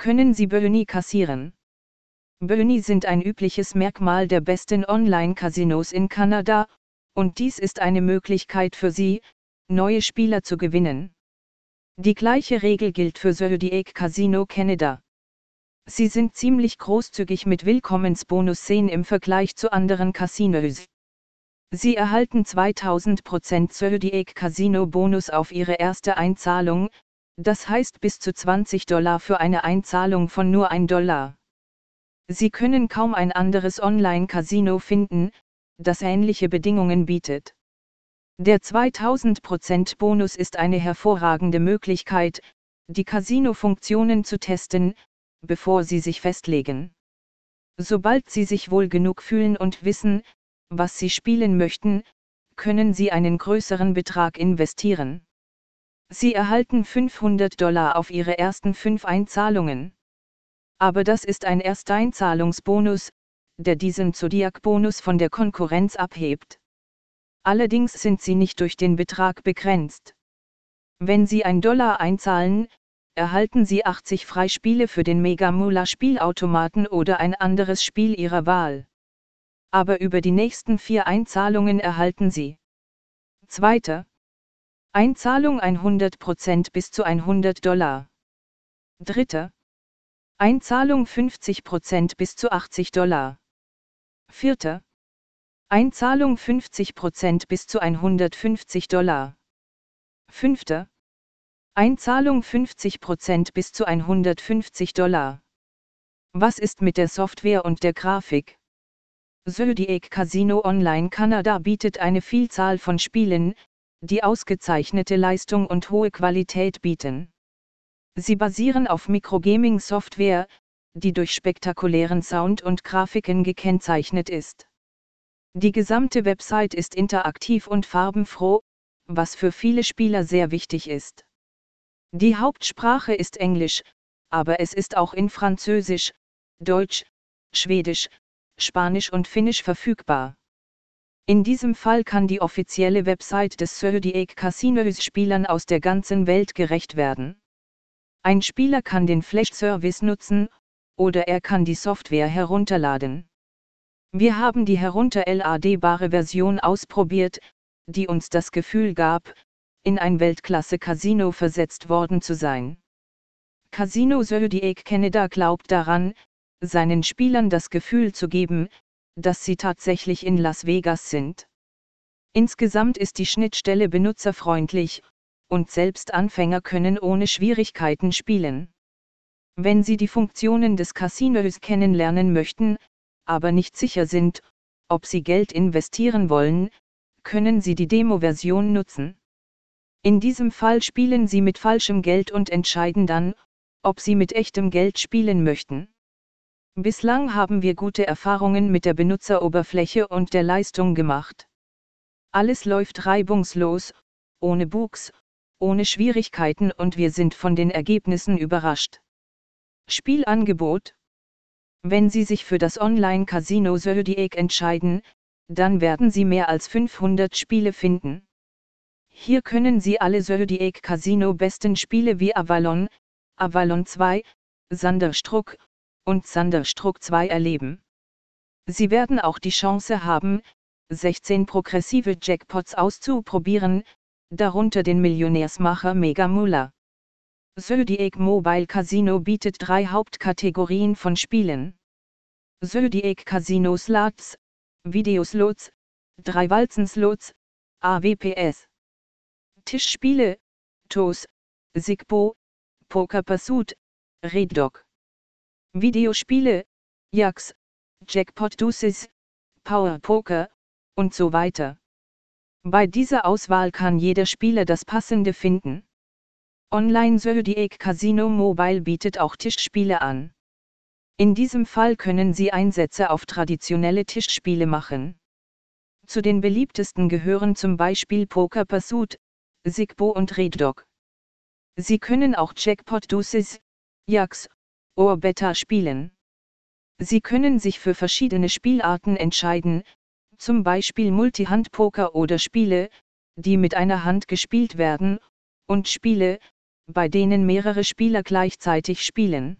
können Sie Boni kassieren. Boni sind ein übliches Merkmal der besten Online-Casinos in Kanada, und dies ist eine Möglichkeit für Sie, neue Spieler zu gewinnen. Die gleiche Regel gilt für Zodiac Casino Canada. Sie sind ziemlich großzügig mit Willkommensbonus-Szenen im Vergleich zu anderen Casinos. Sie erhalten 2000% Zodiac Casino Bonus auf Ihre erste Einzahlung, das heißt bis zu 20 Dollar für eine Einzahlung von nur 1 Dollar. Sie können kaum ein anderes Online-Casino finden, das ähnliche Bedingungen bietet. Der 2000% Bonus ist eine hervorragende Möglichkeit, die Casino-Funktionen zu testen, bevor Sie sich festlegen. Sobald Sie sich wohl genug fühlen und wissen, was Sie spielen möchten, können Sie einen größeren Betrag investieren. Sie erhalten 500 Dollar auf Ihre ersten fünf Einzahlungen. Aber das ist ein Ersteinzahlungsbonus, der diesen Zodiac-Bonus von der Konkurrenz abhebt. Allerdings sind sie nicht durch den Betrag begrenzt. Wenn Sie ein Dollar einzahlen, erhalten Sie 80 Freispiele für den Mega Mula Spielautomaten oder ein anderes Spiel Ihrer Wahl. Aber über die nächsten vier Einzahlungen erhalten Sie. Zweite. Einzahlung 100% bis zu 100 Dollar. Dritte. Einzahlung 50% bis zu 80 Dollar. Vierte. Einzahlung 50% bis zu 150 Dollar. Fünfte. Einzahlung 50% bis zu 150 Dollar. Was ist mit der Software und der Grafik? Zodiac Casino Online Kanada bietet eine Vielzahl von Spielen, die ausgezeichnete Leistung und hohe Qualität bieten. Sie basieren auf Microgaming-Software, die durch spektakulären Sound und Grafiken gekennzeichnet ist. Die gesamte Website ist interaktiv und farbenfroh, was für viele Spieler sehr wichtig ist. Die Hauptsprache ist Englisch, aber es ist auch in Französisch, Deutsch, Schwedisch, Spanisch und Finnisch verfügbar. In diesem Fall kann die offizielle Website des Zodiac Casinos Spielern aus der ganzen Welt gerecht werden. Ein Spieler kann den Flash-Service nutzen, oder er kann die Software herunterladen. Wir haben die herunterladbare Version ausprobiert, die uns das Gefühl gab, in ein Weltklasse-Casino versetzt worden zu sein. Casino Zodiac Canada glaubt daran, seinen Spielern das Gefühl zu geben, dass sie tatsächlich in Las Vegas sind. Insgesamt ist die Schnittstelle benutzerfreundlich, und selbst Anfänger können ohne Schwierigkeiten spielen. Wenn Sie die Funktionen des Casinos kennenlernen möchten, aber nicht sicher sind, ob Sie Geld investieren wollen, können Sie die Demo-Version nutzen. In diesem Fall spielen Sie mit falschem Geld und entscheiden dann, ob Sie mit echtem Geld spielen möchten. Bislang haben wir gute Erfahrungen mit der Benutzeroberfläche und der Leistung gemacht. Alles läuft reibungslos, ohne Bugs, ohne Schwierigkeiten und wir sind von den Ergebnissen überrascht. Spielangebot wenn Sie sich für das Online-Casino Zodiac entscheiden, dann werden Sie mehr als 500 Spiele finden. Hier können Sie alle Zodiac Casino besten Spiele wie Avalon, Avalon 2, Sanderstruck und Sanderstruck 2 erleben. Sie werden auch die Chance haben, 16 progressive Jackpots auszuprobieren, darunter den Millionärsmacher Mega Mula. Zodiac Mobile Casino bietet drei Hauptkategorien von Spielen. Zodiac Casino Slots, Videoslots, drei Walzenslots, AWPS. Tischspiele, TOS, Sigbo, Poker Pursuit, Red Dog. Videospiele, Jax, Jackpot Deuces, Power Poker und so weiter. Bei dieser Auswahl kann jeder Spieler das passende finden. Online Zodiac Casino Mobile bietet auch Tischspiele an. In diesem Fall können Sie Einsätze auf traditionelle Tischspiele machen. Zu den beliebtesten gehören zum Beispiel Poker Pursuit, Sigbo und Red Dog. Sie können auch Jackpot Deuces, Jax, or Beta spielen. Sie können sich für verschiedene Spielarten entscheiden, zum Beispiel Multi-Hand-Poker oder Spiele, die mit einer Hand gespielt werden, und Spiele, bei denen mehrere Spieler gleichzeitig spielen.